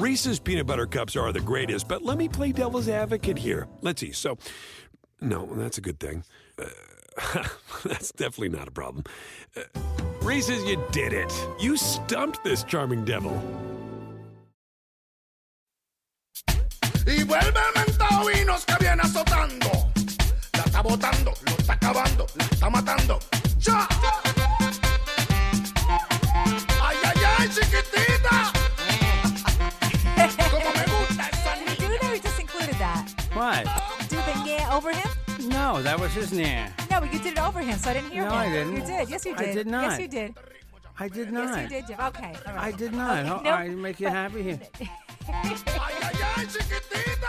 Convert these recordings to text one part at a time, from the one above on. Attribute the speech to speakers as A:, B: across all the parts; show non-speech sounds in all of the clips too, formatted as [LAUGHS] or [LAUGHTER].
A: Reese's peanut butter cups are the greatest, but let me play devil's advocate here. Let's see. So, no, that's a good thing. Uh, [LAUGHS] that's definitely not a problem. Uh, Reese's, you did it. You stumped this charming devil.
B: Y vuelve el mentado vinos que viene azotando. La está botando, lo está acabando, la está matando. ¡Ya! ¡Ay, ay, ay, chiquitita!
C: What?
D: Do the yeah over him?
C: No, that was his nah.
D: No, but you did it over him, so I didn't hear him.
C: No,
D: him.
C: I didn't.
D: You did. Yes, you did.
C: I
D: did.
C: did not.
D: Yes, you did.
C: I did not.
D: Yes, you did, Jim. Okay. All right.
C: I did not.
D: Okay,
C: Oh,
D: nope.
C: I make you happy here. [LAUGHS]
B: ¡Ay, ay, ay, chiquitita!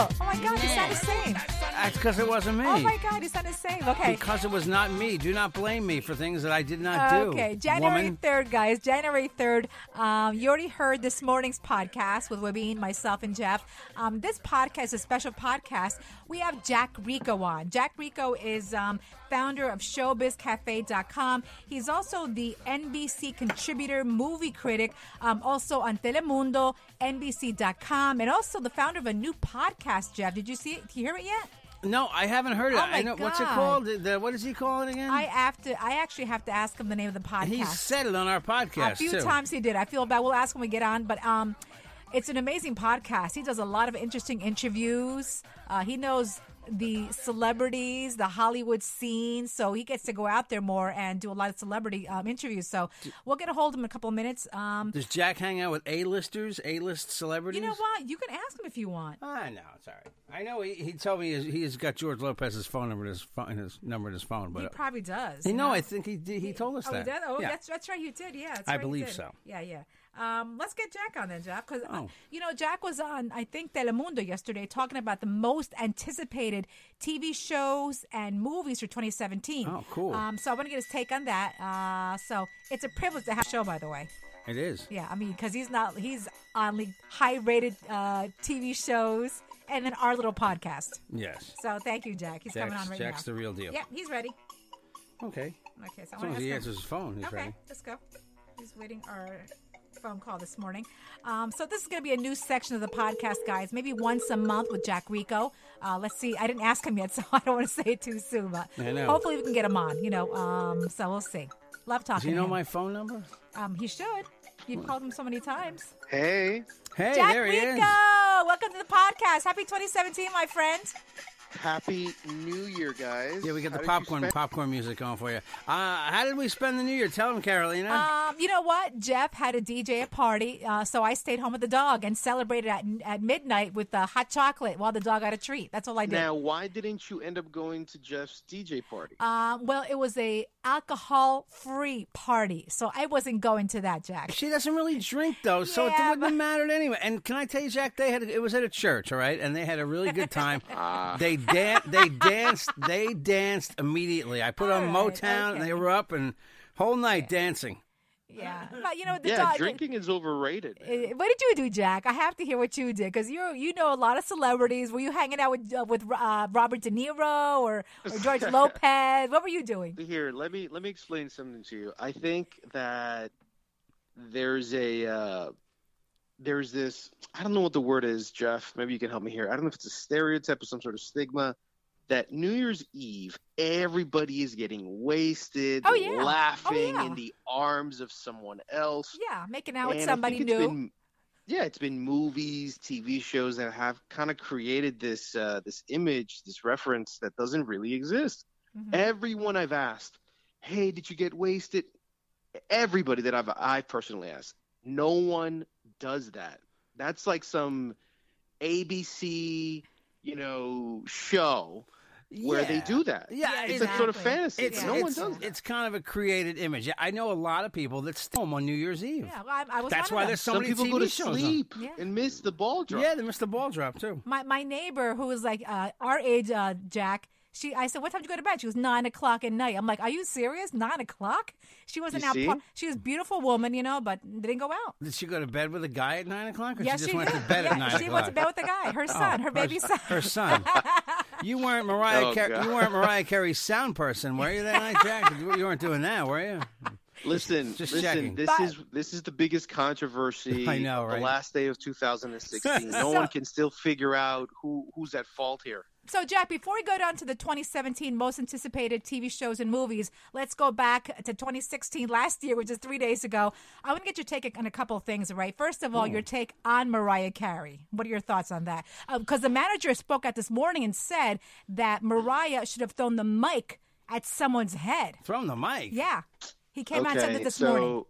D: Oh, oh my God, you sound the same.
C: That's because it wasn't me.
D: Oh my God, you sound the same. Okay.
C: Because it was not me. Do not blame me for things that I did not do.
D: Okay, January
C: woman.
D: 3rd, guys. January 3rd. Um, you already heard this morning's podcast with Webin, myself, and Jeff. Um, this podcast is a special podcast. We have Jack Rico on. Jack Rico is um, founder of ShowBizCafe.com. He's also the NBC contributor, movie critic, um, also on Telemundo, NBC.com, and also the founder of a new podcast, Jeff. Did you see it? Did you hear it yet?
C: No, I haven't heard it.
D: Oh,
C: I
D: my
C: know what's it called. The, the- what does he calling it again?
D: I have to. I actually have to ask him the name of the podcast.
C: he said it on our podcast
D: a few
C: too.
D: times he did. I feel bad. We'll ask when we get on, but um, it's an amazing podcast. He does a lot of interesting interviews. Uh, he knows the celebrities, the Hollywood scene, so he gets to go out there more and do a lot of celebrity um, interviews. So we'll get a hold of him in a couple of minutes. Um,
C: Does Jack hang out with A-listers, A-list celebrities?
D: you know what? You can ask him if you want.
C: I know it's all right. I know he, he told me he's, he's got George Lopez's phone number in his phone, his number in his phone, but
D: He probably does.
C: you
D: you
C: know, I think he did, he told us
D: Oh,
C: that.
D: he did? Oh,
C: yeah.
D: that's that's right. You did. Yeah, that's
C: I
D: right,
C: believe so.
D: Yeah, yeah. Um, let's get Jack on then, Jeff, because
C: Oh.
D: you know Jack was on I think Telemundo yesterday talking about the most anticipated TV shows and movies for 2017.
C: Oh, cool.
D: Um, so I want to get his take on that. Uh, so it's a privilege to have a show, by the way.
C: It is.
D: Yeah, I mean, because he's not he's on like high-rated uh, TV shows and then our little podcast.
C: Yes.
D: So thank you, Jack. He's coming on right
C: Jack's
D: now.
C: the real deal.
D: Yeah, he's ready.
C: Okay.
D: Okay, so
C: As long as he answers his phone, he's
D: okay,
C: ready.
D: let's go. He's waiting our phone call this morning. Um, so this is going to be a new section of the podcast, guys. Maybe once a month with Jack Rico. Uh, let's see. I didn't ask him yet, [LAUGHS] so I don't want to say it too soon. But hopefully we can get him on. You know, um, so we'll see. Love
C: Does
D: talking.
C: you know
D: to him.
C: my phone number?
D: Um, he should. You've called him so many times.
E: Hey,
C: Hey,
D: Jack
C: there he
D: Rico,
C: is.
D: welcome to the podcast. Happy 2017, my friend.
E: Happy New Year, guys.
C: Yeah, we got the
E: did
C: popcorn
E: spend-
C: popcorn music going for you. Uh, how did we spend the New Year? Tell them, Carolina.
D: Um, you know what? Jeff had a DJ a party, uh, so I stayed home with the dog and celebrated at at midnight with uh, hot chocolate while the dog got a treat. That's all I did.
E: Now, why didn't you end up going to Jeff's DJ party?
D: Um, well, it was a alcohol-free party, so I wasn't going to that, Jack.
C: She doesn't really drink though, so it wouldn't have
D: but-
C: mattered anyway. And can I tell you, Jack? They had it was at a church, all right, and they had a really good time. [LAUGHS]
D: Ah.
C: they dan- they danced, they danced immediately. I put on
D: All right,
C: Motown, and they were up and whole night dancing.
D: Yeah, [LAUGHS] but you know the
E: yeah,
D: dog.
E: drinking is overrated.
D: Uh, What did you do, Jack? I have to hear what you did because you you know a lot of celebrities. Were you hanging out with uh, with uh, Robert De Niro or, or George [LAUGHS] Lopez? What were you doing?
E: Here, let me let me explain something to you. I think that there's a uh, there's this I don't know what the word is, Jeff. Maybe you can help me here. I don't know if it's a stereotype or some sort of stigma that New Year's Eve everybody is getting wasted,
D: Oh, yeah. Oh,
E: laughing
D: yeah.
E: in the arms of someone else.
D: Yeah, making out with somebody new.
E: been- yeah, it's been movies, TV shows that have kind of created this uh, this image, this reference that doesn't really exist.
D: Mhm.
E: Everyone I've asked, "Hey, did you get wasted?" Everybody that I've I personally asked, no one does that. That's like some ABC, you know, show where they do that.
C: Yeah,
E: it's a sort of fantasy.
C: It's,
E: no
C: it's,
E: one does that.
C: it's kind of a created image. I know a lot of people that stay home on New Year's Eve.
D: Yeah, well, I, I was
C: That's
D: one
C: why
D: of them.
C: there's so
E: Some
C: many
E: people
C: TV
E: go to sleep
D: Yeah.
E: and miss the ball drop.
C: Yeah, they miss the ball drop too.
D: My my neighbor who was like uh, our age, uh, Jack. She, I said, "What time did you go to bed?" She was nine o'clock at night. I'm like, "Are you serious? Nine o'clock?" She wasn't out.
E: see?
D: par- She was a beautiful woman, you know, but didn't go out.
C: Did she go to bed with a guy at nine o'clock, or
D: yes,
C: she just
D: she
C: went
D: did.
C: to bed
D: yeah,
C: at nine
D: she
C: o'clock?
D: went to bed with the guy, her son, her baby son.
C: Her son. [LAUGHS] You weren't Mariah.
E: Oh,
C: Car- you weren't Mariah Carey's sound person, were you that night, Jack? You weren't doing that, were you?
E: Listen,
C: Just
E: listen.
C: checking.
E: This
D: But-
E: is this is the biggest controversy. [LAUGHS]
C: I know, right?
E: The last day of 2016. [LAUGHS] no
D: So-
E: one can still figure out who who's at fault here.
D: So, Jack, before we go down to the 2017 most anticipated TV shows and movies, let's go back to 2016 last year, which is three days ago. I want to get your take on a couple of things, right? First of all,
C: Hmm.
D: your take on Mariah Carey. What are your thoughts on that? Because the manager spoke out this morning and said that Mariah should have thrown the mic at someone's head.
C: Thrown the mic.
D: Yeah. He came out and said
E: okay,
D: that this
E: so
D: morning.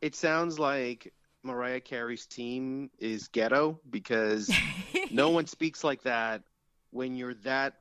E: it sounds like Mariah Carey's team is ghetto because [LAUGHS] no one speaks like that when you're that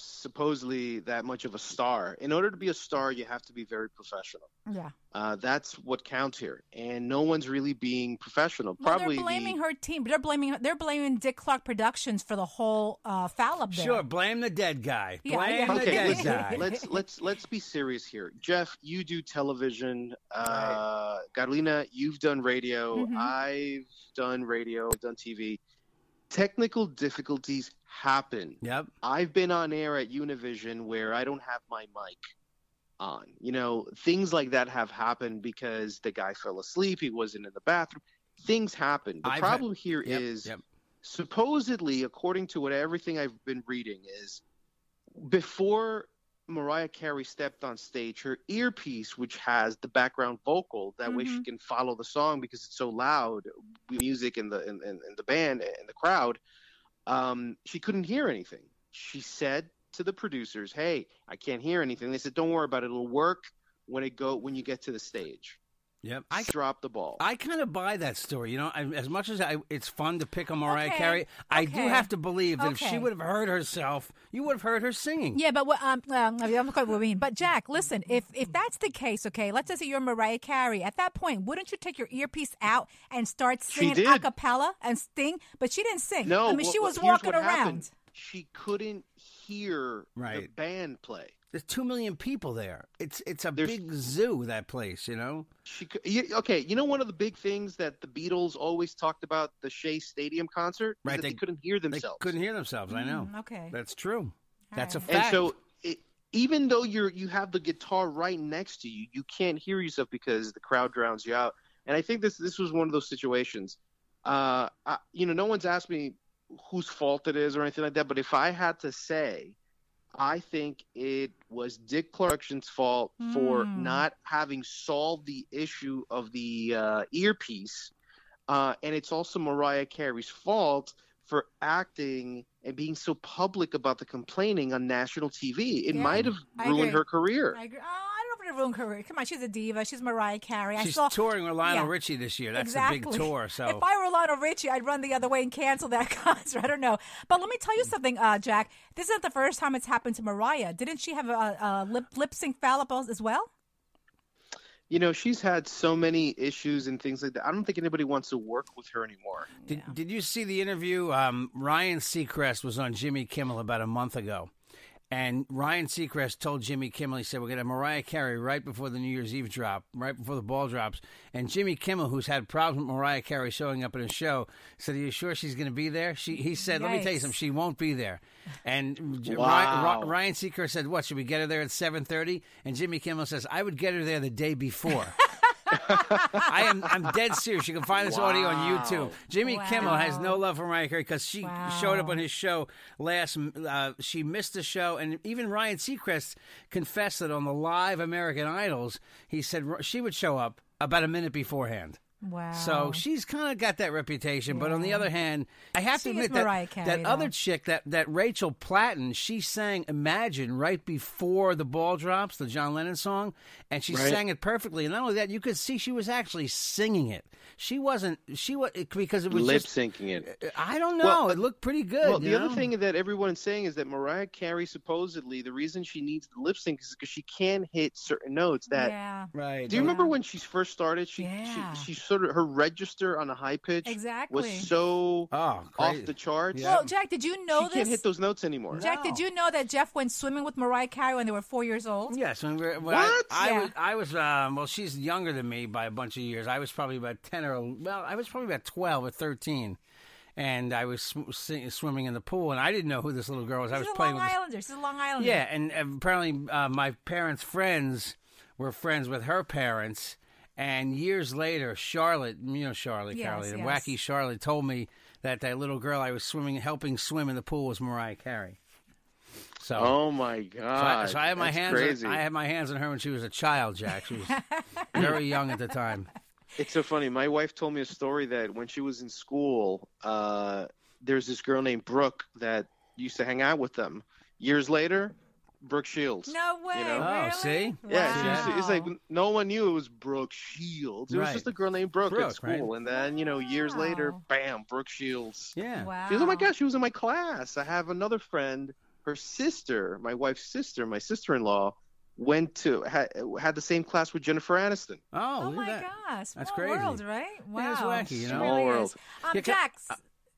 E: supposedly that much of a star. In order to be a star, you have to be very professional.
D: Yeah.
E: Uh, that's what counts here, and no one's really being professional.
D: Well,
E: Probably
D: they're blaming
E: the,
D: her team. They're blaming they're blaming Dick Clark Productions for the whole uh, foul up there.
C: Sure, blame the dead guy.
D: Yeah,
C: blame
D: yeah.
C: the
E: Okay,
C: dead
E: listen,
C: guy. [LAUGHS]
E: let's let's let's be serious here. Jeff, you do television. Uh, Carolina, you've done radio.
D: Mhm.
E: I've done radio. I've done TV. Technical difficulties happen.
C: Yep.
E: I've been on air at Univision where I don't have my mic on. You know, things like that have happened because the guy fell asleep. He wasn't in the bathroom. Things happen. The
C: I've had-
E: problem here is
C: Yep, yep.
E: supposedly, according to what everything I've been reading, is before Mariah Carey stepped on stage, her earpiece, which has the background vocal, that way she
D: Mhm.
E: can follow the song because it's so loud, music in the in, in, in the band and the crowd, um, she couldn't hear anything. She said to the producers, "Hey, I can't hear anything." They said, "Don't worry about it. It'll work when it go when you get to the stage."
C: Yep. I,
E: dropped the ball.
C: I kind of buy that story. You know, I, as much as I, it's fun to pick on Mariah
D: Okay,
C: Carey, I do have to believe that if she would have heard herself, you would have heard her singing.
D: Yeah, but what um, um I'm not quite what I mean. But Jack, listen, if if that's the case, okay, let's just say you're Mariah Carey. At that point, wouldn't you take your earpiece out and start singing a cappella and sing? But she didn't sing.
E: No,
D: I mean
E: well,
D: she was
E: here's
D: walking around.
E: happened. She couldn't hear
C: right.
E: the band play.
C: There's two million people there. It's it's a
E: There's-
C: big zoo. That place, you know.
E: She you- okay. You know one of the big things that the Beatles always talked about the Shea Stadium concert,
C: right?
E: that
C: they-
E: they, couldn't hear themselves.
C: They
E: themselves.
C: couldn't hear themselves. I know.
D: Mm, okay.
C: That's true. That's a fact.
E: and so, it, even though you're you have the guitar right next to you, you can't hear yourself because the crowd drowns you out. And I think this this was one of those situations. Uh, I, you know, no one's asked me whose fault it is or anything like that. But if I had to say, I think it was Dick Clarkson's fault for
D: Hmm.
E: not having solved the issue of the uh, earpiece, uh, and it's also Mariah Carey's fault for acting and being so public about the complaining on national TV. It
D: Yeah,
E: might have ruined her career.
D: I, agree. Oh, I don't know if it ruined her career. Come on, she's a diva. She's Mariah Carey. I
C: She's
D: saw,
C: touring with Lionel
D: yeah.
C: Richie this year. That's
D: exactly.
C: a big tour. So
D: if I were Lionel Richie, I'd run the other way and cancel that [LAUGHS] concert. I don't know, but let me tell you something, uh, Jack. This isn't the first time it's happened to Mariah. Didn't she have a, a lip lip sync foul as well?
E: You know, she's had so many issues and things like that. I don't think anybody wants to work with her anymore.
C: Did, did you see the interview? Um, Ryan Seacrest was on Jimmy Kimmel about a month ago. And Ryan Seacrest told Jimmy Kimmel, he said, We're going to have Mariah Carey right before the New Year's Eve drop, right before the ball drops. And Jimmy Kimmel, who's had problems with Mariah Carey showing up at his show, said, Are you sure she's going to be there? She, he said, Let me tell you something, she won't be there. And
E: Wow.
C: Ryan, Ryan Seacrest said, What, should we get her there at 7.30? And Jimmy Kimmel says, I would get her there the day before. [LAUGHS] I am I'm dead serious. You can find this audio on YouTube. Jimmy Kimmel has no love for Mariah Carey because she showed up on his show last. Uh, she missed the show, and even Ryan Seacrest confessed that on the live American Idols, he said she would show up about a minute beforehand.
D: Wow.
C: So she's kind of got that reputation, but on the other hand, I have
D: She
C: to admit that
D: Carey,
C: that other chick, that that Rachel Platten, she sang "Imagine" right before the ball drops, the John Lennon song, and she
E: Right.
C: sang it perfectly. And not only that, you could see she was actually singing it. She wasn't. She was because it was
E: Lip syncing it.
C: Uh, I don't know.
E: Well,
C: it looked pretty good.
E: Well, the
C: you
E: other thing that everyone's saying is that Mariah Carey supposedly the reason she needs the lip sync is because she can't hit certain notes. That
D: yeah.
C: right?
E: do you remember when she first started? She,
D: Yeah.
E: she she sort of her register on a high pitch
D: Exactly.
E: was so
C: Oh,
E: off the charts.
C: Yeah.
D: Well, Jack, did you know
E: she
D: this?
E: can't hit those notes anymore.
D: Jack, did you know that Jeff went swimming with Mariah Carey when they were four years old?
C: Yes, when we were, when
E: What?
C: I, I
D: Yeah.
C: was, I was um, well, she's younger than me by a bunch of years. I was probably about ten or well, I was probably about twelve or thirteen, and I was sw- sw- swimming in the pool, and I didn't know who this little girl was. I was
D: a
C: playing
D: Long
C: with. this-
D: Islander. She's a Long Islander.
C: yeah, and apparently uh, my parents' friends were friends with her parents. And years later, Charlotte, you know Charlotte,
D: Yes,
C: Caroline,
D: yes.
C: wacky Charlotte, told me that that little girl I was swimming, helping swim in the pool was Mariah Carey. So,
E: Oh my
C: so I,
E: god!
C: so I had my
E: That's
C: hands.
E: Crazy.
C: On, I had my hands on her when she was a child, Jack. She was [LAUGHS] very young at the time.
E: It's so funny. My wife told me a story that when she was in school, uh, there's this girl named Brooke that used to hang out with them. Years later, Brooke Shields.
D: No way.
E: You know?
C: Oh,
D: really?
C: see?
E: Yeah, she used it's like no one knew it was Brooke Shields. It was
C: Right.
E: just a girl named Brooke,
C: Brooke,
E: at school,
C: right.
E: and then you know years later, bam, Brooke Shields.
C: Yeah.
D: Wow.
E: She was, oh my gosh, she was in my class. I have another friend, her sister, my wife's sister, my sister-in-law, went to had, had the same class with Jennifer Aniston.
C: Oh,
D: Oh
C: look
D: my
C: that.
D: gosh.
C: That's
D: Small
C: crazy.
D: world, right? Wow.
C: Yeah, wacky, you know?
D: really
E: Small world.
D: is. Um,
C: Yeah, ca-
D: Jack,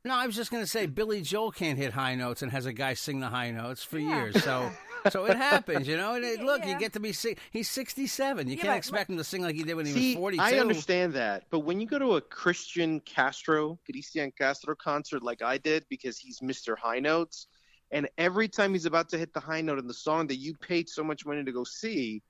C: No, I was just going to say Billy Joel can't hit high notes and has a guy sing the high notes for
D: Yeah.
C: years. So [LAUGHS] so it happens, you know. And it, look,
D: Yeah.
C: you get to be si- he's 67. You
D: Yeah,
C: can't
D: but-
C: expect him to sing like he did when he
E: See,
C: was 42.
E: I understand that, but when you go to a Cristian Castro, Cristian Castro concert like I did, because he's Mr. High Notes, and every time he's about to hit the high note in the song that you paid so much money to go see,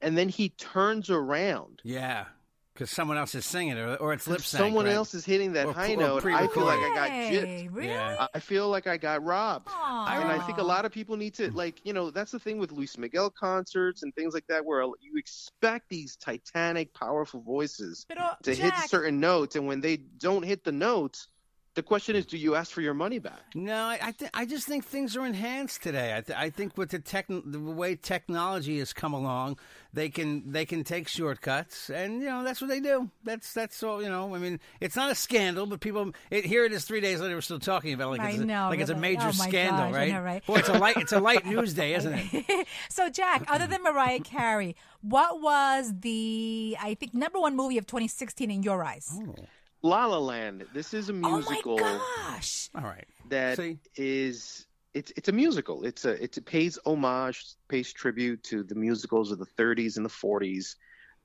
E: and then he turns around,
C: Yeah, because someone else is singing it, or, or it's lip sync.
E: someone
C: right?
E: else is hitting that
C: Or-
E: high
C: or
E: note. I feel like I got
D: Hey,
E: gypped.
D: Really?
C: Yeah.
E: I feel like I got robbed.
D: Aw.
E: And I think a lot of people need to like, you know, that's the thing with Luis Miguel concerts and things like that, where you expect these titanic, powerful voices
D: Pero,
E: to hit
D: Jack,
E: certain notes, and when they don't hit the notes, the question is, do you ask for your money back?
C: No, I I, th- I just think things are enhanced today. I, th- I think with the tech, the way technology has come along, they can they can take shortcuts, and you know that's what they do. That's that's all. You know, I mean, it's not a scandal, but people it, here it is three days later. We're still talking about it like
D: I
C: it's a,
D: know,
C: like it's a
D: but,
C: major
D: oh
C: scandal,
D: gosh,
C: right?
D: know, right?
C: Boy, it's a light it's a light [LAUGHS] news day, isn't it? [LAUGHS]
D: so, Jack, other than Mariah Carey, what was the, I think, number one movie of 2016 in your eyes? Oh.
E: La La Land. This is a musical
D: Oh my gosh.
C: All right.
E: that
C: See?
E: is it's it's a musical. It's a it's it pays homage, pays tribute to the musicals of the 30s and the 40s.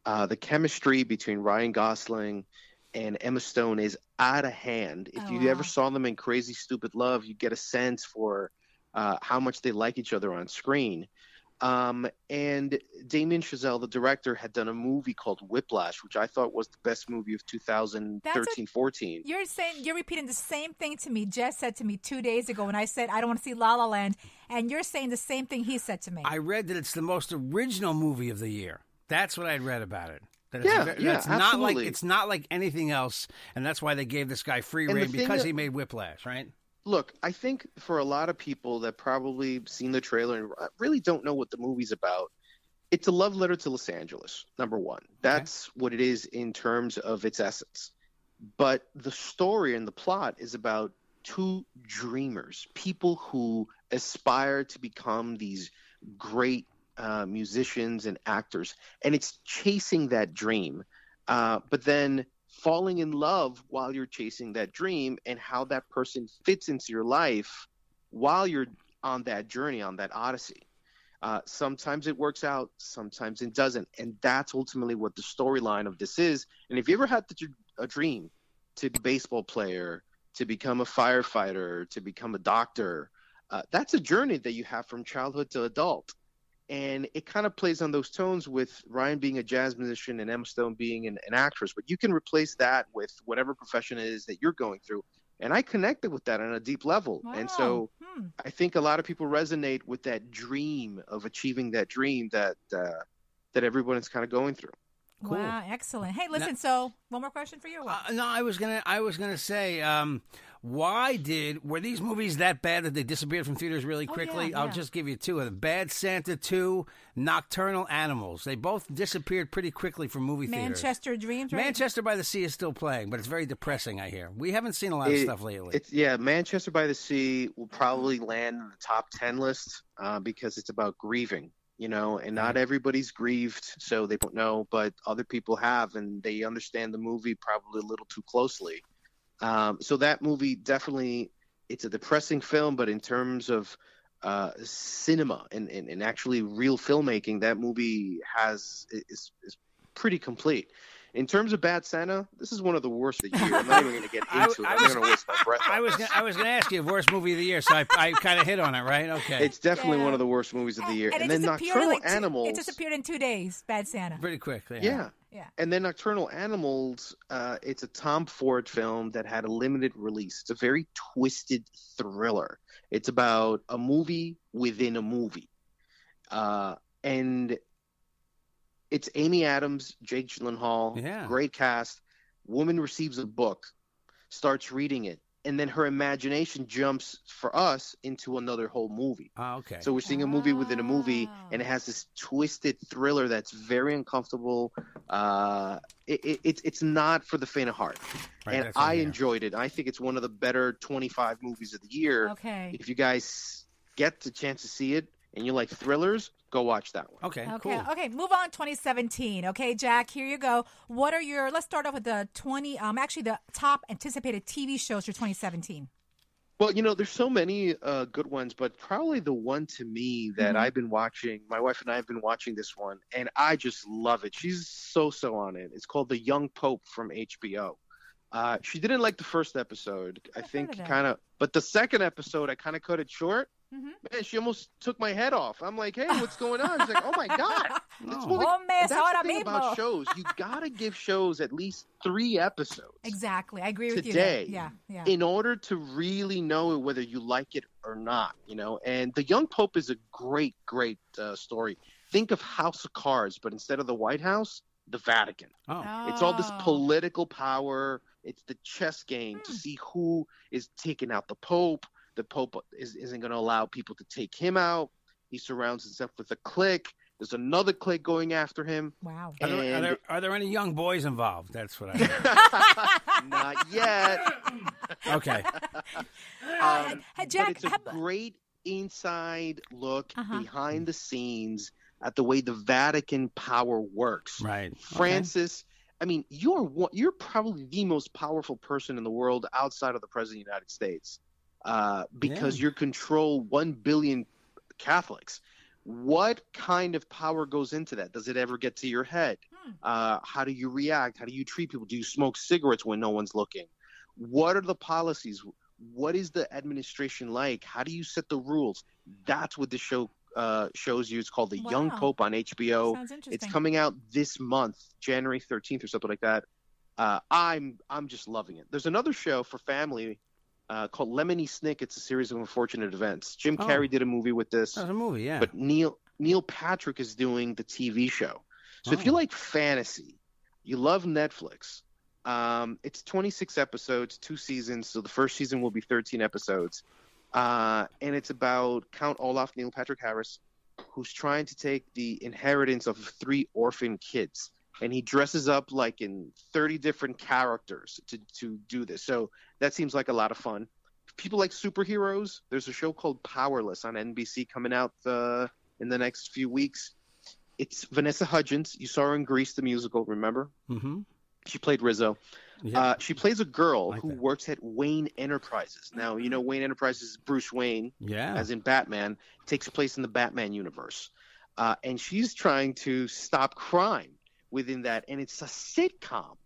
E: Uh, the chemistry between Ryan Gosling and Emma Stone is out of hand. If
D: Oh,
E: you
D: wow.
E: ever saw them in Crazy Stupid Love, you get a sense for uh, how much they like each other on screen. Um, and Damien Chazelle, the director, had done a movie called Whiplash, which I thought was the best movie of 2013 14.
D: You're saying you're repeating the same thing to me. Jess said to me two days ago when I said I don't want to see La La Land, and you're saying the same thing he said to me.
C: I read that it's the most original movie of the year. That's what I'd read about it. That it's
E: Yeah,
C: ve-
E: yeah,
C: that's not like it's not like anything else, and that's why they gave this guy free
E: And
C: reign because
E: that-
C: he made Whiplash, right?
E: Look, I think for a lot of people that probably seen the trailer and really don't know what the movie's about, it's a love letter to Los Angeles. Number one, that's what it is in terms of its essence. But the story and the plot is about two dreamers, people who aspire to become these great uh, musicians and actors, and it's chasing that dream. Uh, but then falling in love while you're chasing that dream and how that person fits into your life while you're on that journey, on that odyssey. Uh, sometimes it works out, sometimes it doesn't. And that's ultimately what the storyline of this is. And if you ever had a dream to be a baseball player, to become a firefighter, to become a doctor, uh, that's a journey that you have from childhood to adult. And it kind of plays on those tones with Ryan being a jazz musician and Emma Stone being an, an actress. But you can replace that with whatever profession it is that you're going through. And I connected with that on a deep level. And so
D: Hmm.
E: I think a lot of people resonate with that dream of achieving that dream that uh, that everyone is kind of going through.
C: Cool.
D: Wow, excellent. Hey, listen. so, one more question for you.
C: Uh, no, I was gonna. I was gonna say, um, why did were these movies that bad that they disappeared from theaters really
D: Oh,
C: quickly?
D: yeah,
C: I'll
D: yeah.
C: just give you two of them: Bad Santa Two, Nocturnal Animals. They both disappeared pretty quickly from movie theaters.
D: Manchester Dreams, right?
C: Manchester by the Sea is still playing, but it's very depressing. I hear we haven't seen a lot of
E: It-
C: stuff lately.
E: It's yeah, Manchester by the Sea will probably land in the top ten list uh, because it's about grieving, you know, and not everybody's grieved, so they don't know, but other people have, and they understand the movie probably a little too closely. Um, so that movie definitely, it's a depressing film, but in terms of uh, cinema and, and, and actually real filmmaking, that movie has is is pretty complete. In terms of Bad Santa, this is one of the worst of the year. I'm not even going to get [LAUGHS]
C: I-
E: into it.
C: I
E: I'm
C: was-
E: going to waste my breath.
C: I was
E: this.
C: gonna, I was going to ask you the worst movie of the year, so I, I kind of hit on it, right? Okay,
E: It's definitely
D: Yeah.
E: one of the worst movies of the year.
D: and,
E: And,
D: it
E: then
D: disappeared
E: Nocturnal
D: in like two,
E: Animals.
D: It disappeared in two days. Bad Santa.
C: pretty quick. Yeah.
E: yeah.
D: Yeah.
E: And then Nocturnal Animals, uh, it's a Tom Ford film that had a limited release. It's a very twisted thriller. It's about a movie within a movie. Uh, and it's Amy Adams, Jake Gyllenhaal,
C: Yeah.
E: great cast. Woman receives a book, starts reading it, and then her imagination jumps for us into another whole movie.
C: Oh, okay.
E: So we're seeing a movie within a movie,
D: Ah.
E: and it has this twisted thriller that's very uncomfortable. Uh, it, it, it's it's not for the faint of heart,
C: Right,
E: and
C: I
E: I enjoyed it. I think it's one of the better 25 movies of the year.
D: Okay.
E: If you guys get the chance to see it and you like thrillers, go watch that one.
C: okay.
D: Okay.
C: Cool.
D: Okay. Move on. 2017. Okay, Jack. Here you go. What are your? Let's start off with the 20. Um, actually, the top anticipated TV shows for 2017.
E: Well, you know, there's so many uh, good ones, but probably the one to me that
D: Mm-hmm.
E: I've been watching, my wife and I have been watching this one, and I just love it. She's so so on it. It's called The Young Pope from HBO. Uh, she didn't like the first episode. I
D: I've
E: think
D: heard of
E: kind of, but the second episode, I kind of cut it short.
D: Mhm.
E: Man, she almost took my head off. I'm like, hey, what's going on? She's like, oh my god. [LAUGHS] That's
C: Oh.
E: one of the- that's the thing
D: mismo.
E: about shows. You gotta give shows at least three episodes
D: Exactly. I agree with
E: today
D: you. there. Yeah. Yeah.
E: in order to really know whether you like it or not, you know. And the Young Pope is a great, great uh, story. Think of House of Cards, but instead of the White House, the Vatican.
C: Oh.
E: It's all this
D: Oh.
E: political power. It's the chess game
D: Hmm.
E: to see who is taking out the Pope. The Pope is, isn't going to allow people to take him out. He surrounds himself with a clique. There's another clique going after him.
D: Wow.
C: Are there, are,
E: And-
C: there, are there any young boys involved? That's what I. [LAUGHS]
E: Not yet.
C: okay.
E: Um,
D: Hey, Jack,
E: but it's a
D: how-
E: great inside look
D: Uh-huh.
E: behind the scenes at the way the Vatican power works.
C: Right. Okay.
E: Francis, I mean, you're one, you're probably the most powerful person in the world outside of the president of the United States, uh, because you control one billion Catholics. What kind of power goes into that? Does it ever get to your head?
D: Hmm.
E: Uh, how do you react? How do you treat people? Do you smoke cigarettes when no one's looking? What are the policies? What is the administration like? How do you set the rules? That's what the show uh, shows you. It's called The Young Pope on HBO. It's coming out this month, January 13th or something like that. Uh, I'm I'm just loving it. There's another show for family uh, called Lemony Snick. It's a series of unfortunate events. Jim
C: Oh.
E: Carrey did a movie with this,
C: That was a movie, yeah.
E: but Neil Neil Patrick is doing the TV show. So if you
C: Oh.
E: like fantasy, you love Netflix. Um, it's 26 episodes, two seasons. So the first season will be 13 episodes, uh, and it's about Count Olaf Neil Patrick Harris, who's trying to take the inheritance of three orphan kids, and he dresses up like in 30 different characters to to do this. So that seems like a lot of fun. People like superheroes, there's a show called Powerless on NBC coming out uh, in the next few weeks. It's Vanessa Hudgens. You saw her in Grease, the musical. Remember?
C: mm-hmm.
E: She played Rizzo.
C: Yeah.
E: Uh, she plays a girl
C: Like
E: who
C: that.
E: works at Wayne Enterprises. Now, you know Wayne Enterprises is Bruce Wayne,
C: yeah.
E: as in Batman, takes place in the Batman universe. Uh, and she's trying to stop crime within that. And it's a sitcom.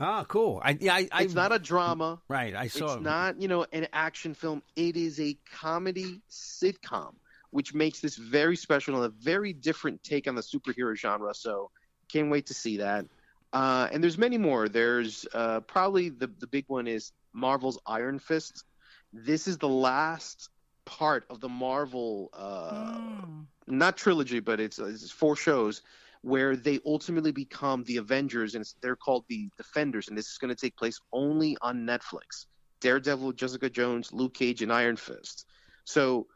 C: oh, cool. I, yeah, I, I,
E: It's not a drama.
C: right. I saw.
E: It's not, you know, an action film. It is a comedy sitcom, which makes this very special and a very different take on the superhero genre. So can't wait to see that. Uh, and there's many more. There's uh, probably the the big one is Marvel's Iron Fist. This is the last part of the Marvel, uh,
D: Mm.
E: not trilogy, but it's, it's four shows where they ultimately become the Avengers, and they're called the Defenders, and this is going to take place only on Netflix. Daredevil, Jessica Jones, Luke Cage, and Iron Fist. So,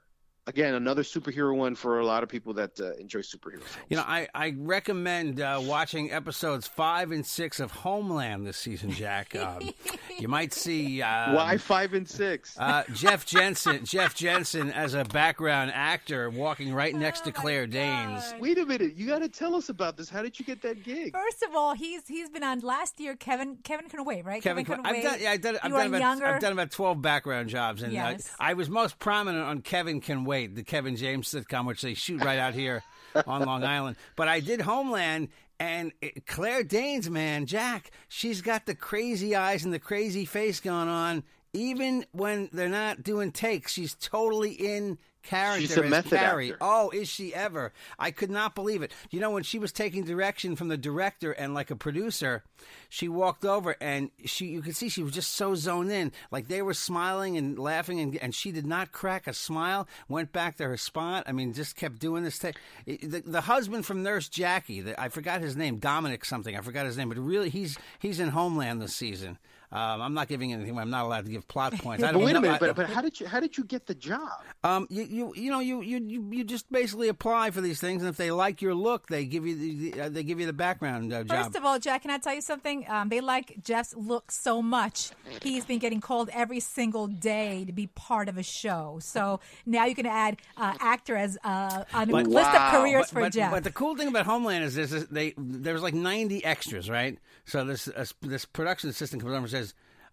E: again, another superhero one for a lot of people that uh, enjoy superhero films.
C: You know, I, I recommend uh, watching episodes five and six of Homeland this season, Jack. [LAUGHS] Um, you might see uh,
E: Why five and six?
C: uh, Jeff Jensen, Jeff Jensen as a background actor walking right next to
D: Oh, my
C: Claire Danes.
E: Wait a minute, you got to tell us about this. How did you get that gig?
D: First of all, he's he's been on last year. Kevin Kevin can wait, right?
C: Kevin,
D: can
C: I've
D: wait.
C: done, yeah, I've done, I've
D: you
C: done
D: were
C: about,
D: younger.
C: I've done about twelve background jobs, and
D: Yes.
C: uh, I was most prominent on Kevin Can Wait, the Kevin James sitcom, which they shoot right out here on Long Island. But I did Homeland, and it, Claire Danes, man, Jack, she's got the crazy eyes and the crazy face going on. Even when they're not doing takes, she's totally in character
E: She's a method
C: Carrie.
E: actor.
C: Oh, is she ever? I could not believe it. You know, when she was taking direction from the director and like a producer, she walked over and she you could see she was just so zoned in. Like they were smiling and laughing and and she did not crack a smile, went back to her spot. I mean, just kept doing this thing. The, the husband from Nurse Jackie, the, I forgot his name, Dominic something. I forgot his name, but really he's he's in Homeland this season. Um, I'm not giving anything. I'm not allowed to give plot points. I
E: But
C: don't
E: wait
C: know-
E: a minute,
C: I-
E: but, but how did you how did you get the job?
C: um, you, you you know you, you you you just basically apply for these things, and if they like your look, they give you the, uh, they give you the background uh, job.
D: First of all, Jack, can I tell you something? Um, they like Jeff's look so much. He's been getting called every single day to be part of a show. So now you can add uh, actor as uh, on a
C: But-
D: list of careers
C: but,
D: for
C: but,
D: Jeff.
C: but the cool thing about Homeland is this: is they there's like 90 extras, right? So this uh, this production assistant comes over and says.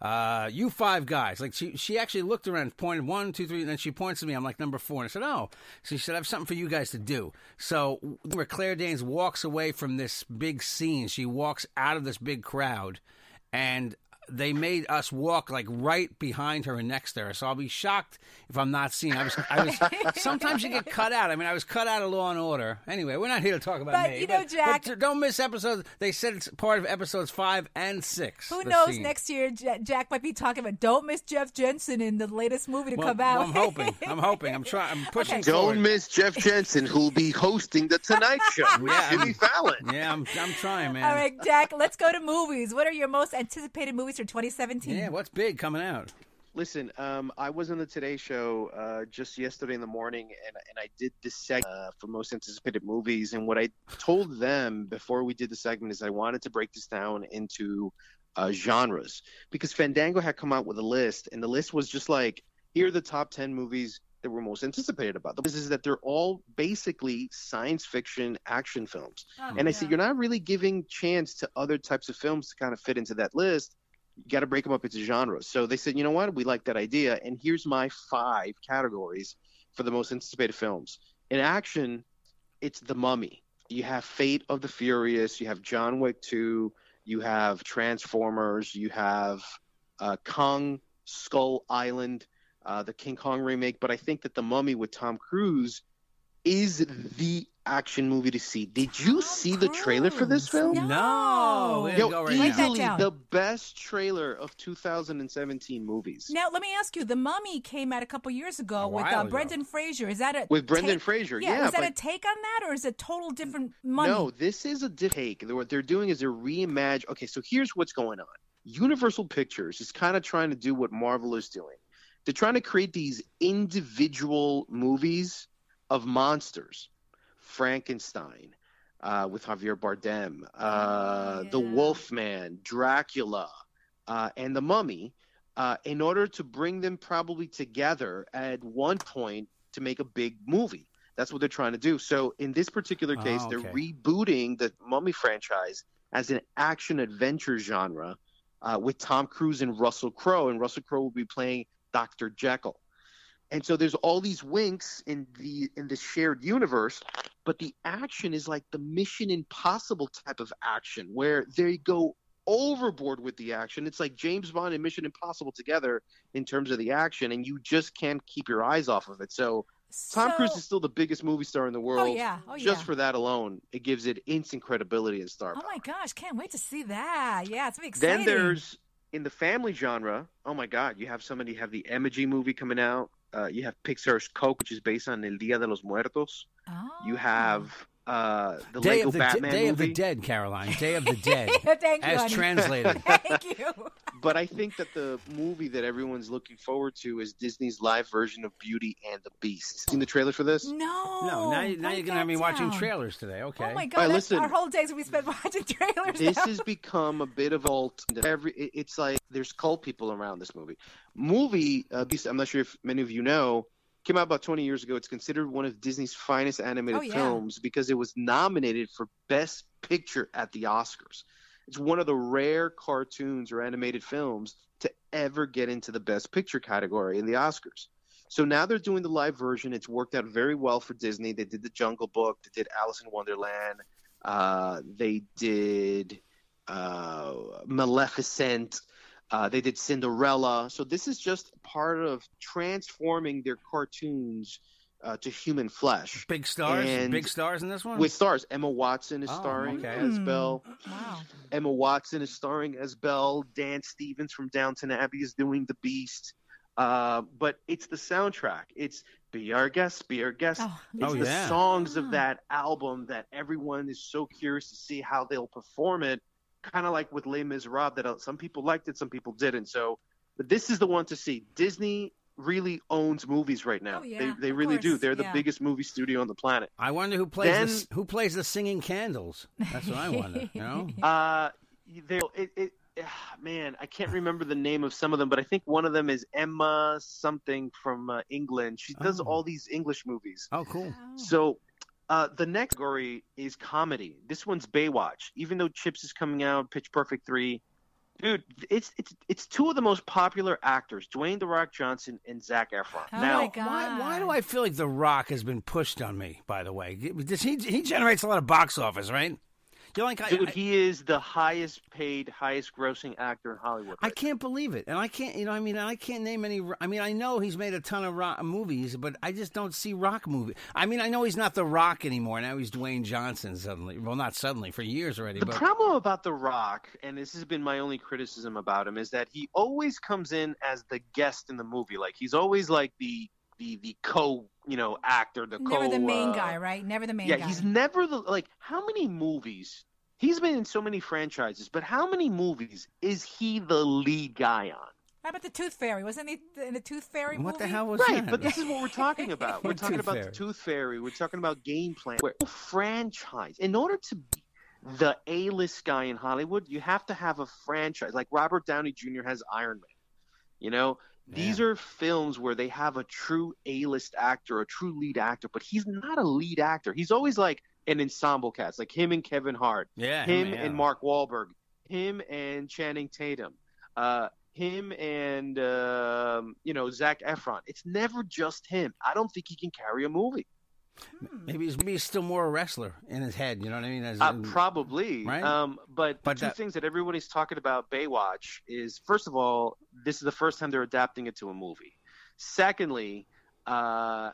C: Uh, you five guys. Like she, she actually looked around, pointed one, two, three, and then she points to me. I'm like number four, and I said, "Oh." So she said, "I have something for you guys to do." So where Claire Danes walks away from this big scene, she walks out of this big crowd, and they made us walk like right behind her and next to her. So I'll be shocked if I'm not seen. I was, I was. [LAUGHS] sometimes you get cut out. I mean, I was cut out of Law and Order. Anyway, we're not here to talk about
D: But,
C: me.
D: you know, Jack-
C: but don't miss episodes. They said it's part of episodes five and six.
D: Who knows?
C: scene.
D: Next year, Jack might be talking about "Don't miss Jeff Jensen" in the latest movie to
C: Well,
D: come out.
C: well, I'm hoping. [LAUGHS] I'm hoping. I'm trying. I'm pushing
D: Okay.
E: Don't miss Jeff Jensen, who'll be hosting the Tonight Show [LAUGHS]
C: Yeah,
E: Jimmy
C: I'm-
E: Fallon.
C: Yeah, I'm. I'm trying, man.
D: All right, Jack. Let's go to movies. What are your most anticipated movies for 2017?
C: Yeah, what's big coming out?
E: Listen, um, I was on the Today Show uh, just yesterday in the morning, and, and I did this segment uh, for most anticipated movies. And what I told them before we did the segment is I wanted to break this down into uh, genres because Fandango had come out with a list, and the list was just like, here are the top 10 movies that we're most anticipated about. The business is that they're all basically science fiction action films.
D: Oh,
E: And I
D: yeah.
E: said, you're not really giving chance to other types of films to kind of fit into that list. You got to break them up into genres. So they said, you know what? We like that idea. And here's my five categories for the most anticipated films. In action, it's The Mummy. You have Fate of the Furious. You have John Wick 2. You have Transformers. You have uh, Kong Skull Island, uh, the King Kong remake. But I think that The Mummy with Tom Cruise is the action movie to see. Did you
D: Tom
E: see the trailer for this film?
D: No.
E: Yo,
C: go right
D: Write
C: now.
E: easily the best trailer of 2017 movies.
D: Now let me ask you: The Mummy came out a couple years ago
C: A
D: with uh,
C: ago.
D: Brendan Fraser. Is that a
E: With Brendan
D: take-
E: Fraser,
D: Yeah,
E: yeah,
D: is that a take on that, or is it total different Mummy?
E: No, this is a take. What they're doing is they're reimagine. Okay, so here's what's going on. Universal Pictures is kind of trying to do what Marvel is doing. They're trying to create these individual movies of monsters. Frankenstein uh, with Javier Bardem, uh, The
D: yeah.
E: Wolfman, Dracula, uh, and The Mummy, uh, in order to bring them probably together at one point to make a big movie. That's what they're trying to do. So in this particular
C: Oh,
E: case,
C: okay.
E: they're rebooting the Mummy franchise as an action adventure genre uh, with Tom Cruise and Russell Crowe, and Russell Crowe will be playing Dr. Jekyll. And so there's all these winks in the in the shared universe, but the action is like the Mission Impossible type of action where they go overboard with the action. It's like James Bond and Mission Impossible together in terms of the action, and you just can't keep your eyes off of it. So Tom
D: So-
E: Cruise is still the biggest movie star in the oh, world.
D: yeah. Oh,
E: Just
D: yeah.
E: for that alone, it gives it instant credibility and star
D: Oh my gosh, can't wait to see that. Yeah, it's exciting.
E: Then there's in the family genre. Oh my God, you have somebody have the Emoji movie coming out. Uh, you have Pixar's Coco, which is based on El Dia de los Muertos.
D: oh.
E: You have uh, the
C: Day
E: Lego
C: of the De-
E: Batman
C: Day of the Dead, Caroline. Day of the [LAUGHS] Dead,
D: Thank you,
C: as
D: honey.
C: translated. [LAUGHS]
D: Thank you.
E: But I think that the movie that everyone's looking forward to is Disney's live version of Beauty and the Beast. Seen the trailer for this?
D: No.
C: No, now, you, now
D: write
C: you're gonna have
D: that
C: me watching trailers today. Okay.
D: Oh my god!
E: All right,
D: that's
E: listen.
D: our whole days we spent [LAUGHS] watching trailers.
E: This
D: now.
E: has become a bit of a cult. Every it's like there's cult people around this movie. Movie, uh, Beast, I'm not sure if many of you know, came out about 20 years ago. It's considered one of Disney's finest animated
D: Oh, yeah.
E: films because it was nominated for Best Picture at the Oscars. It's one of the rare cartoons or animated films to ever get into the Best Picture category in the Oscars. So now they're doing the live version. It's worked out very well for Disney. They did the Jungle Book. They did Alice in Wonderland. Uh, they did uh, Maleficent. Uh, they did Cinderella. So this is just part of transforming their cartoons uh, to human flesh.
C: Big stars.
E: And
C: Big stars in this one.
E: With stars, Emma Watson is
C: Oh,
E: starring
C: okay.
E: as
D: Hmm.
E: Belle.
D: wow.
E: Emma Watson is starring as Belle. Dan Stevens from Downton Abbey is doing the Beast. Uh, but it's the soundtrack. It's Be Our Guest, Be Our Guest.
D: Oh.
E: It's
C: Oh,
E: the
C: yeah.
E: songs of that album that everyone is so curious to see how they'll perform it. Kind of like with Les Miserables, that some people liked it, some people didn't. So, but this is the one to see. Disney really owns movies right now.
D: Oh, yeah,
E: they they
D: of
E: really do. They're the
D: yeah.
E: biggest movie studio on the planet.
C: I wonder who plays
E: Then-
C: the, who plays the singing candles. That's what I wonder. You know. [LAUGHS]
E: Uh, they it, it ah, man, I can't remember the name of some of them, but I think one of them is Emma something from uh, England. She does
C: Oh.
E: all these English movies.
C: Oh, cool.
E: So uh, the next category is comedy. This one's Baywatch. Even though Chips is coming out, Pitch Perfect three, dude, it's it's it's two of the most popular actors, Dwayne the Rock Johnson and Zac Efron.
D: Oh
E: now,
D: my God.
C: Why, why do I feel like The Rock has been pushed on me? By the way, Does he he generates a lot of box office, right? You like I,
E: dude,
C: I,
E: he is the highest paid, highest grossing actor in Hollywood.
C: I can't believe it, and I can't. You know, I mean, I can't name any. I mean, I know he's made a ton of rock movies, but I just don't see Rock movie. I mean, I know he's not The Rock anymore. Now he's Dwayne Johnson suddenly. Well, not suddenly, for years already.
E: The
C: but
E: problem about The Rock, and this has been my only criticism about him, is that he always comes in as the guest in the movie. Like he's always like the the the co you know actor, the co
D: Never
E: co
D: the main
E: uh,
D: guy, right? Never the main
E: yeah,
D: guy.
E: he's never the like. How many movies? He's been in so many franchises, but how many movies is he the lead guy on?
D: How about the Tooth Fairy? Wasn't he in the Tooth Fairy
C: what
D: movie?
C: the hell was
E: Right,
C: that?
E: but this is what we're talking about. [LAUGHS] We're talking
C: Tooth
E: about
C: Fairy?
E: the Tooth Fairy. We're talking about game plan. Where franchise. In order to be the A-list guy in Hollywood, you have to have a franchise. Like Robert Downey Jr. has Iron Man. You know, these are films where they have a true A-list actor, a true lead actor, but he's not a lead actor. He's always like an ensemble cast, like him and Kevin Hart,
C: yeah,
E: him
C: yeah.
E: and Mark Wahlberg, him and Channing Tatum, uh, him and um, you know Zac Efron. It's never just him. I don't think he can carry a movie.
C: Maybe he's, maybe he's still more a wrestler in his head. You know what I mean? As
E: Uh, probably,
C: Right?
E: um, but,
C: But
E: the two
C: that-
E: things that everybody's talking about Baywatch is first of all, this is the first time they're adapting it to a movie. Secondly, uh,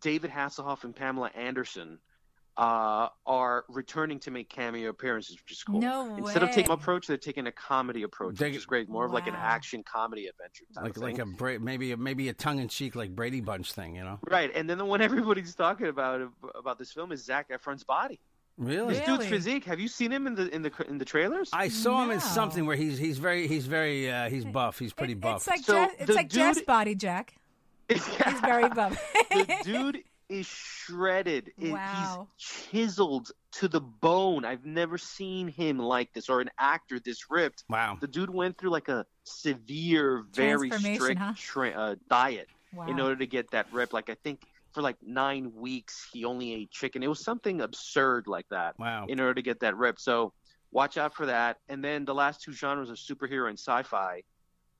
E: David Hasselhoff and Pamela Anderson uh, are returning to make cameo appearances, which is cool.
D: No
E: Instead of taking an approach, they're taking a comedy approach,
C: They-
E: which is great. More of like an action comedy adventure. type
C: like
E: of
C: like a Bra- maybe a, maybe a tongue in cheek like Brady Bunch thing. You know?
E: Right, and then the one [LAUGHS] everybody's talking about about this film is Zac Efron's body.
C: Really?
E: This dude's physique. Have you seen him in the in the in the trailers?
C: I saw him in
D: No.
C: something where he's he's very he's very uh, he's buff. He's pretty
D: It-
C: buff.
D: It's like
E: So
D: Jeff, it's
E: the
D: like Jeff's
E: dude-
D: body, Jack. [LAUGHS] He's very buff.
E: the dude is shredded. It-
D: Wow.
E: He's chiseled to the bone. I've never seen him like this or an actor this ripped.
C: wow.
E: The dude went through like a severe, very
D: Transformation,
E: strict
D: huh?
E: tra- uh, diet
D: wow.
E: in order to get that rip. Like I think for like nine weeks he only ate chicken. It was something absurd like that
C: Wow.
E: in order to get that rip. So watch out for that. And then the last two genres are superhero and sci-fi.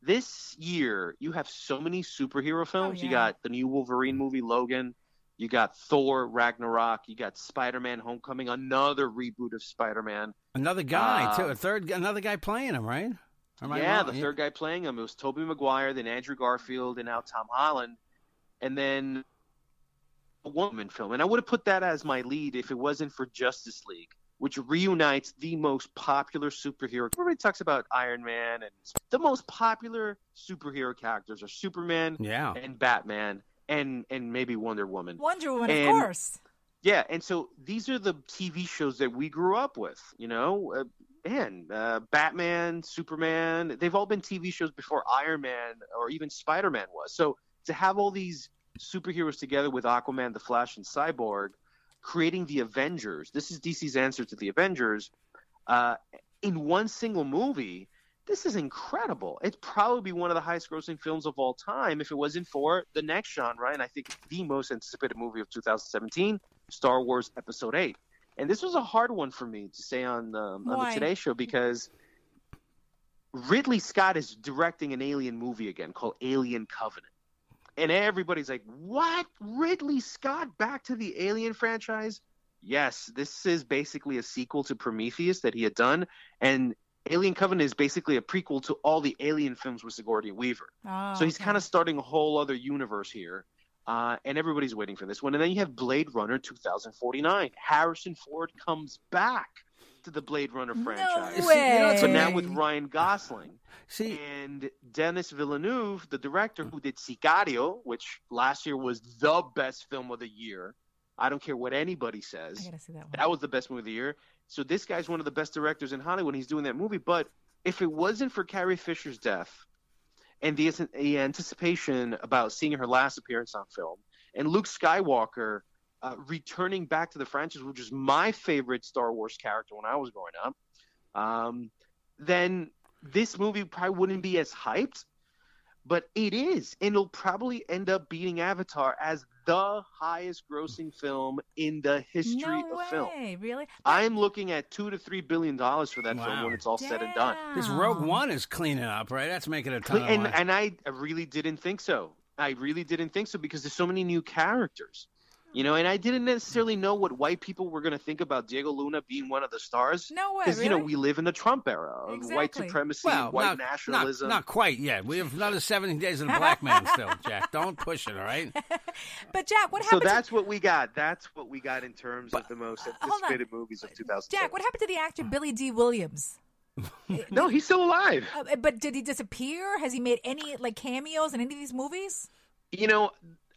E: This year you have so many superhero films. You
D: Oh, yeah.
E: got the new Wolverine movie, Logan. You got Thor, Ragnarok. You got Spider-Man: Homecoming, another reboot of Spider-Man.
C: Another guy
E: Uh,
C: too. A third another guy playing him, right?
E: Yeah,
C: wrong?
E: the third guy playing him. It was Tobey Maguire, then Andrew Garfield, and now Tom Holland, and then a woman film. And I would have put that as my lead if it wasn't for Justice League, which reunites the most popular superhero. Everybody talks about Iron Man, and the most popular superhero characters are Superman
C: Yeah.
E: and Batman, and and maybe Wonder Woman.
D: Wonder Woman,
E: And-
D: of course.
E: Yeah, and so these are the TV shows that we grew up with. You know, uh, man, uh, Batman, Superman, they've all been TV shows before Iron Man or even Spider Man was. So to have all these superheroes together with Aquaman, The Flash, and Cyborg, creating the Avengers. This is DC's answer to the Avengers. Uh, in one single movie, this is incredible. It's probably be one of the highest grossing films of all time if it wasn't for the next genre, and I think the most anticipated movie of 2017, Star Wars Episode 8. And this was a hard one for me to say on, um, on the Today Show because Ridley Scott is directing an alien movie again called Alien Covenant. And everybody's like, what? Ridley Scott back to the Alien franchise? Yes, this is basically a sequel to Prometheus that he had done. And Alien Covenant is basically a prequel to all the Alien films with Sigourney Weaver.
D: Oh,
E: so he's
D: okay.
E: kind of starting a whole other universe here. Uh, and everybody's waiting for this one. And then you have Blade Runner 2049. Harrison Ford comes back the Blade Runner franchise.
D: No
C: know
E: But now with Ryan Gosling.
C: See,
E: And Denis Villeneuve, the director who did Sicario, which last year was the best film of the year. I don't care what anybody
D: I
E: says.
D: gotta see that one.
E: That was the best movie of the year. So this guy's one of the best directors in Hollywood. He's doing that movie. But if it wasn't for Carrie Fisher's death and the, the anticipation about seeing her last appearance on film, and Luke Skywalker uh, returning back to the franchise, which is my favorite Star Wars character when I was growing up, um, then this movie probably wouldn't be as hyped. But it is, and it'll probably end up beating Avatar as the highest grossing film in the history
D: no
E: of film.
D: way, really?
E: I'm looking at two to three billion dollars for that film when it's all said and done.
C: this Rogue One is cleaning up, right? That's making a ton of
E: And and I really didn't think so. I really didn't think so because there's so many new characters. You know, and I didn't necessarily know what white people were going to think about Diego Luna being one of the stars.
D: No way,
E: Because, you know, we live in the Trump era of white supremacy,
C: well,
E: white
C: not,
E: nationalism.
C: Not, not quite yet. We have another 70 days of the black man still, [LAUGHS] Jack. Don't push it, all right? [LAUGHS]
D: But Jack, what
E: so
D: happened? to,
E: that's what we got. That's what we got in terms of the most
D: hold on.
E: anticipated movies of 2000.
D: Jack, what happened to the actor Billy Dee Williams? [LAUGHS]
E: No, he's still alive.
D: Uh, but did he disappear? Has he made any like cameos in any of these movies?
E: You know,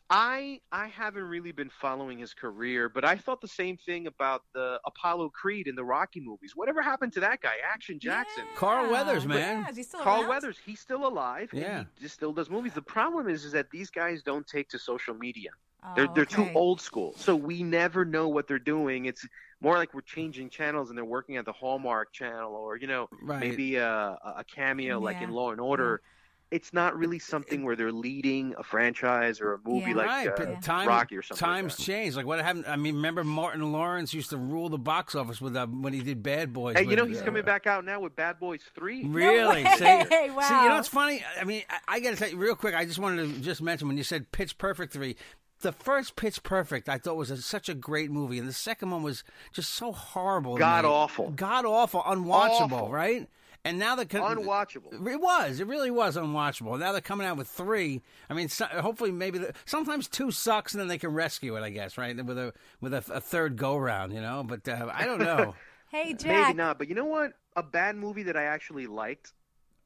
E: I I haven't really been following his career, but I thought the same thing about the Apollo Creed in the Rocky movies. Whatever happened to that guy, Action Jackson?
D: Yeah.
C: Carl Weathers, man.
D: Yeah, is he still
E: Carl
D: around?
E: Weathers, he's still alive. and
C: Yeah.
E: he just still does movies. The problem is, is that these guys don't take to social media. They're
D: Oh,
E: they're too old school, so we never know what they're doing. It's more like we're changing channels and they're working at the Hallmark channel, or you know,
C: Right.
E: maybe a, a cameo like in Law and Order. It's not really something where they're leading a franchise or a movie
D: Yeah.
E: like
C: right,
E: uh,
C: time,
E: Rocky or something.
C: times
E: that.
C: change. Like what happened? I mean, remember Martin Lawrence used to rule the box office with uh, when he did Bad Boys.
E: Hey, you know he's
C: uh,
E: coming back out now with Bad Boys Three.
C: Really?
D: way.
C: See, see, you know [LAUGHS]
D: Wow.
C: what's funny? I mean, I, I got to tell you real quick. I just wanted to just mention when you said Pitch Perfect three. The first Pitch Perfect I thought was a, such a great movie, and the second one was just so horrible,
E: God awful.
C: god awful, unwatchable,
E: Awful.
C: right? And now they're co-
E: Unwatchable.
C: It was. It really was unwatchable. Now they're coming out with three. I mean, so, hopefully, maybe the, sometimes two sucks, and then they can rescue it. I guess, right? With a with a, a third go round, you know. But uh, I don't know. [LAUGHS]
D: Hey, Jack.
E: Maybe not, but you know what? A bad movie that I actually liked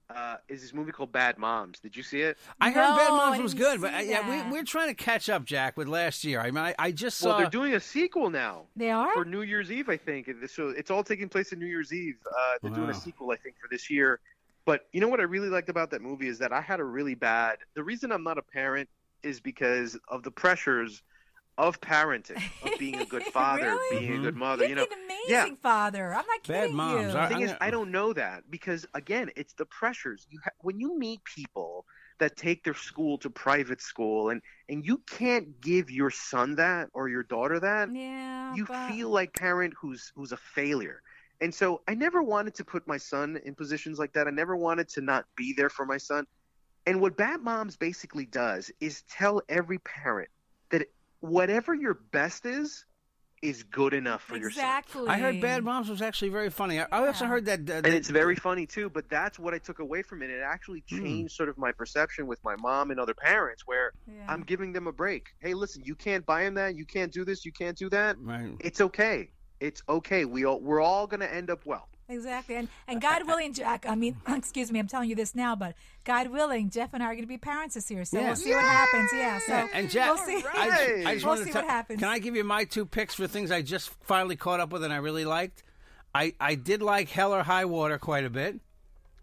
E: uh, is this movie called Bad Moms. Did you see it?
C: I heard
D: No,
C: Bad Moms was good, but
D: see
C: uh, yeah,
D: that.
C: we, we're trying to catch up, Jack, with last year. I mean, I, I just saw.
E: Well, they're doing a sequel now
D: They are.
E: for New Year's Eve, I think. So it's all taking place in New Year's Eve. Uh, they're doing a sequel, I think, for this year. But you know what I really liked about that movie is that I had a really bad. The reason I'm not a parent is because of the pressures of parenting, of being a good [LAUGHS] father,
D: Really?
E: being a
C: Mhm.
E: good mother.
D: You're
E: You know,
D: an amazing father. I'm not kidding
C: Bad
D: kidding
C: moms.
D: you.
E: The
C: I-
E: thing
C: I'm
E: is,
C: gonna-
E: I don't know that because again, it's the pressures. You ha- when you meet people that take their school to private school, and and you can't give your son that or your daughter that,
D: yeah,
E: you
D: but-
E: feel like parent who's who's a failure. And so I never wanted to put my son in positions like that. I never wanted to not be there for my son. And what Bad Moms basically does is tell every parent that whatever your best is is good enough for your son.
D: exactly.
C: I heard Bad Moms was actually very funny. I, I also heard that. Uh,
E: and it's very funny too but that's what i took away from it it actually
C: Hmm.
E: changed sort of my perception with my mom and other parents where
D: Yeah.
E: i'm giving them a break hey listen you can't buy him that you can't do this you can't do that
C: right.
E: it's okay it's okay we all we're all going to end up well
D: Exactly. And and God willing, Jack, I mean, [LAUGHS] excuse me, I'm telling you this now, but God willing, Jeff and I are going to be parents this year. So
C: Yeah.
D: we'll see what happens. Yeah. So
C: Yeah, and Jack,
D: we'll see.
C: I,
E: Right. [LAUGHS]
C: I just
D: We'll
C: wanted
D: see
C: to
D: what happens.
C: Can I give you my two picks for things I just finally caught up with and I really liked? I, I did like Hell or High Water quite a bit.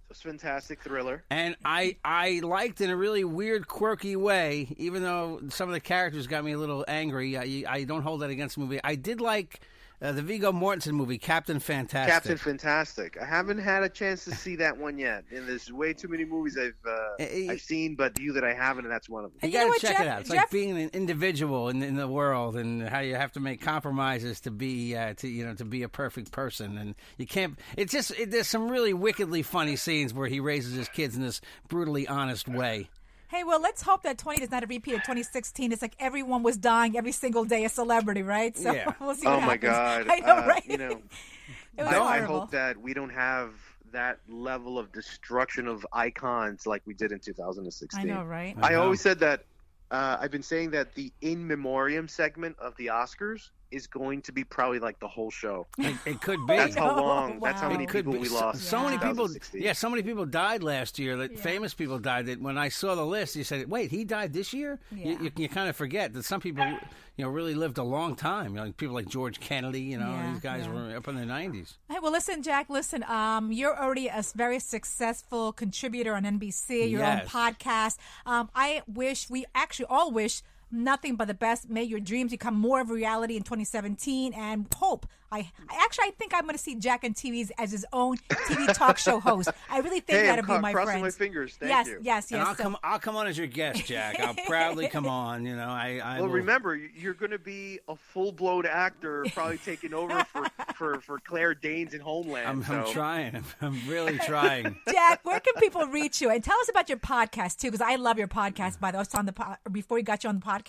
E: It's a fantastic thriller.
C: And I I liked in a really weird, quirky way, even though some of the characters got me a little angry. I, I don't hold that against the movie. I did like uh, the Viggo Mortensen movie, Captain Fantastic.
E: Captain Fantastic. I haven't had a chance to see that one yet, and there's way too many movies I've uh,
C: Eh, eh,
E: I've seen, but you that I haven't, and that's one of them.
C: You
D: You
C: gotta
D: what,
C: check
D: Jeff-
C: it out. It's
D: Jeff-
C: like being an individual in, in the world, and how you have to make compromises to be uh, to you know to be a perfect person, and you can't. It's just it, there's some really wickedly funny scenes where he raises his kids in this brutally honest way.
D: Hey, well, let's hope that 20 is not a repeat of 2016. It's like everyone was dying every single day a celebrity, right? So
C: Yeah. [LAUGHS]
D: we'll see
E: Oh
D: what
E: my
D: happens.
E: God! [LAUGHS]
D: I know,
E: Uh,
D: right?
E: You know, [LAUGHS]
D: it was
E: I, I hope that we don't have that level of destruction of icons like we did in 2016.
D: I know, right?
E: I
C: know.
E: always said that. Uh, I've been saying that the in memoriam segment of the Oscars is going to be probably like the whole show.
C: It, it could [LAUGHS] be.
E: That's how
D: know.
E: long. [LAUGHS] That's how
D: Wow.
E: many
C: It could
E: people
C: be.
E: we
C: So-
E: lost.
C: So,
E: in
C: many people, yeah, so many people died last year. That famous people died. That when I saw the list, you said, "Wait, he died this year."
D: Yeah.
C: You, you, you kind of forget that some people, you know, really lived a long time. You know, people like George Kennedy. You know,
D: Yeah,
C: these guys
D: yeah.
C: were up in their nineties.
D: Hey, well, listen, Jack. Listen, um, you're already a very successful contributor on NBC. Your
C: Yes.
D: own podcast. Um, I wish we actually all wish nothing but the best. May your dreams become more of a reality in 2017, and hope. I, I actually, I think I'm going to see Jack and TV's as his own TV talk show host. I really think
E: Hey, I'm
D: that'll
E: cro-
D: be my
E: crossing
D: friend.
E: my fingers. Thank
D: yes,
E: you.
D: yes, yes,
C: and I'll
D: So-
C: come. I'll come on as your guest, Jack. I'll [LAUGHS] proudly come on. You know, I. I
E: Well,
C: will-
E: remember, you're going to be a full blown actor, probably taking over for, for, for Claire Danes in Homeland.
C: I'm,
E: so.
C: I'm trying. I'm really [LAUGHS] trying.
D: Jack, where can people reach you? And tell us about your podcast too, because I love your podcast. By the way, I was on the po- before we got you on the podcast.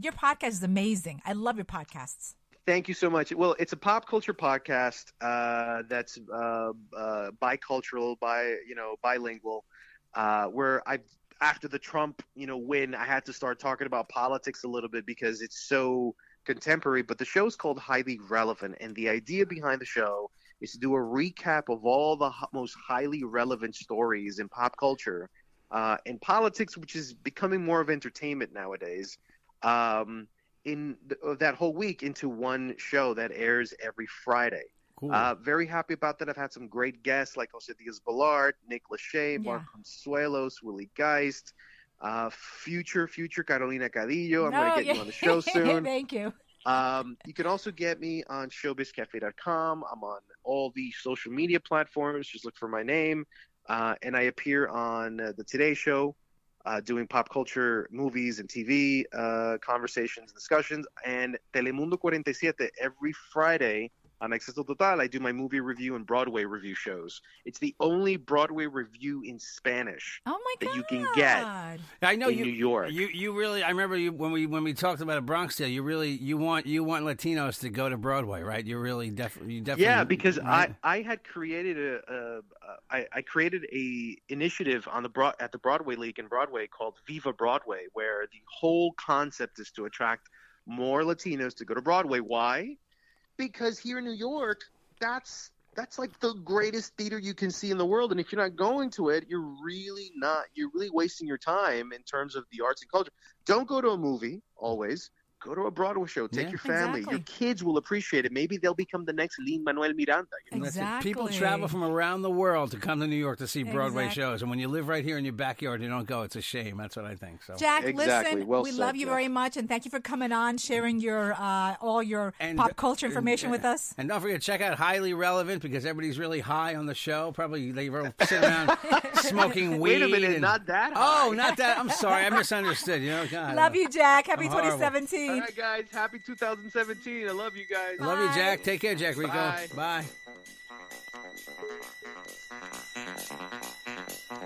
D: Your podcast is amazing. I love your podcasts.
E: Thank you so much. Well, it's a pop culture podcast uh, that's uh, uh, bicultural, bi you know bilingual. Uh, where I after the Trump you know win, I had to start talking about politics a little bit because it's so contemporary. But the show's called Highly Relevant, and the idea behind the show is to do a recap of all the most highly relevant stories in pop culture uh, and politics, which is becoming more of entertainment nowadays. Um, in th- uh, that whole week into one show that airs every Friday.
C: Cool.
E: Uh, very happy about that. I've had some great guests like Jose Diaz-Balart, Nick Lachey, Mark Consuelos, Willie Geist, uh, future, future Carolina Cadillo. I'm going to get you on the show [LAUGHS] soon.
D: Thank you.
E: Um, you can also get me on showbizcafe.com. I'm on all the social media platforms. Just look for my name. Uh, and I appear on uh, the Today Show, uh, doing pop culture movies and TV uh, conversations, discussions, and Telemundo 47 every Friday on Acceso Total. I do my movie review and Broadway review shows. It's the only Broadway review in Spanish
D: Oh my god.
E: that you can get.
C: I know
E: in
C: you,
E: New York.
C: You you really. I remember you when we when we talked about a Bronx Tale. You really you want you want Latinos to go to Broadway, right? You really definitely you definitely.
E: yeah because
C: right?
E: i i had created a, a, a I, I created a initiative on the broad at the broadway league in broadway called viva broadway where the whole concept is to attract more latinos to go to broadway why because here in new york that's that's like the greatest theater you can see in the world. And if you're not going to it you're really not you're really wasting your time in terms of the arts and culture. Don't go to a movie always go to a broadway show take
C: Yeah.
E: your family your kids will appreciate it maybe they'll become the next Lin Manuel Miranda you know?
C: That's it.
D: Exactly.
C: People travel from around the world to come to New York to see Broadway
D: Exactly.
C: shows, and when you live right here in your backyard, you don't go. It's a shame. That's what I think. So.
D: Jack,
E: Exactly.
D: listen,
E: Well
D: we
E: said,
D: love you
E: Jeff.
D: very much, and thank you for coming on, sharing your uh, all your
C: And-
D: pop culture
C: and-
D: information with us.
C: And don't forget, check out Highly Relevant because everybody's really high on the show. Probably they were sitting around smoking [LAUGHS] weed.
E: Wait a minute,
C: and-
E: not that
C: Oh, not that. I'm sorry, I misunderstood. You know, [LAUGHS] God,
D: Love you, Jack. Happy
C: I'm horrible.
D: 2017.
E: All right, guys. Happy 2017. I love you guys.
C: Love you, Jack. Take care, Jack Rico.
E: Bye.
C: Bye.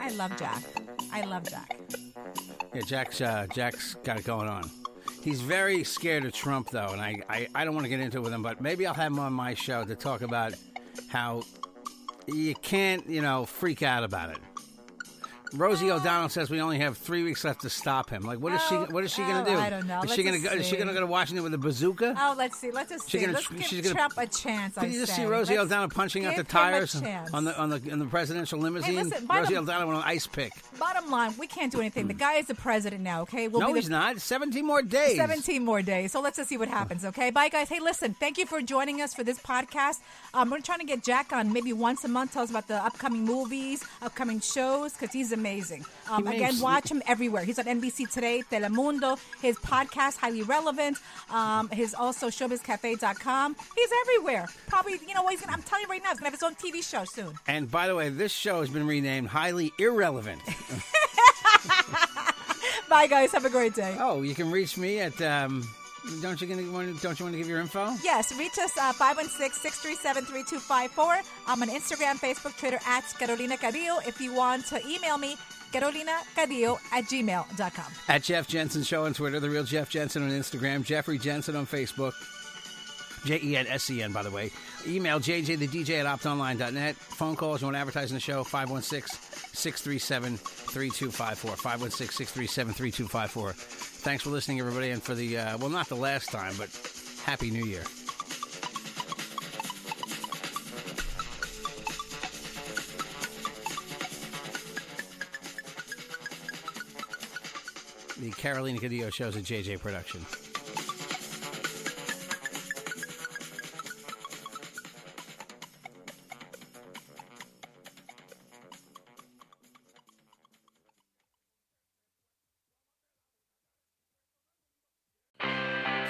D: I love Jack. I love Jack.
C: Yeah, Jack's uh, Jack's got it going on. He's very scared of Trump, though, and I, I, I don't want to get into it with him, but maybe I'll have him on my show to talk about how you can't, you know, freak out about it. Rosie O'Donnell says we only have three weeks left to stop him. Like, what is
D: Oh,
C: she? What is she going
D: oh,
C: to do?
D: I don't know.
C: Is
D: Let's
C: she going to go? Is she going to go to Washington with a bazooka?
D: Oh, let's see. Let's just see.
C: gonna-
D: Let's give
C: she's gonna-
D: Trump a chance. I
C: Did you just see. Rosie
D: Let's
C: O'Donnell punching out the
D: a
C: tires on the on the in the presidential limousine?
D: listen, bottom-
C: Rosie O'Donnell went an ice pick.
D: Bottom line, we can't do anything. The guy is the president now. Okay, we'll
C: no,
D: be the
C: he's not. Seventeen more days.
D: 17 more days. So let's just see what happens, okay? Bye, guys. Hey, listen, thank you for joining us for this podcast. Um, we're trying to get Jack on maybe once a month, tell us about the upcoming movies, upcoming shows, because he's amazing. [LAUGHS] Um, again,
C: makes-
D: watch him everywhere. He's on NBC Today, Telemundo, his podcast, Highly Relevant, um, his also showbizcafe.com. He's everywhere. Probably, you know what? He's gonna, I'm telling you right now, he's going to have his own TV show soon.
C: And by the way, this show has been renamed Highly Irrelevant. [LAUGHS]
D: Bye, guys. Have a great day.
C: oh, you can reach me at. Um, don't you gonna want? Don't you want to give your info?
D: Yes, reach us uh, 516-637-3254. I'm on Instagram, Facebook, Twitter at Carolina Cadillo. If you want to email me, Carolina carolinacadillo at gmail.com.
C: At Jeff Jensen Show on Twitter, the real Jeff Jensen on Instagram, Jeffrey Jensen on Facebook. J E N S E N, by the way. Email JJ the DJ at optonline.net. Phone calls, you want in the show, 516 637 3254. 516 637 3254. Thanks for listening, everybody, and for the, uh, well, not the last time, but Happy New Year. The Carolina Cadillo shows a JJ production.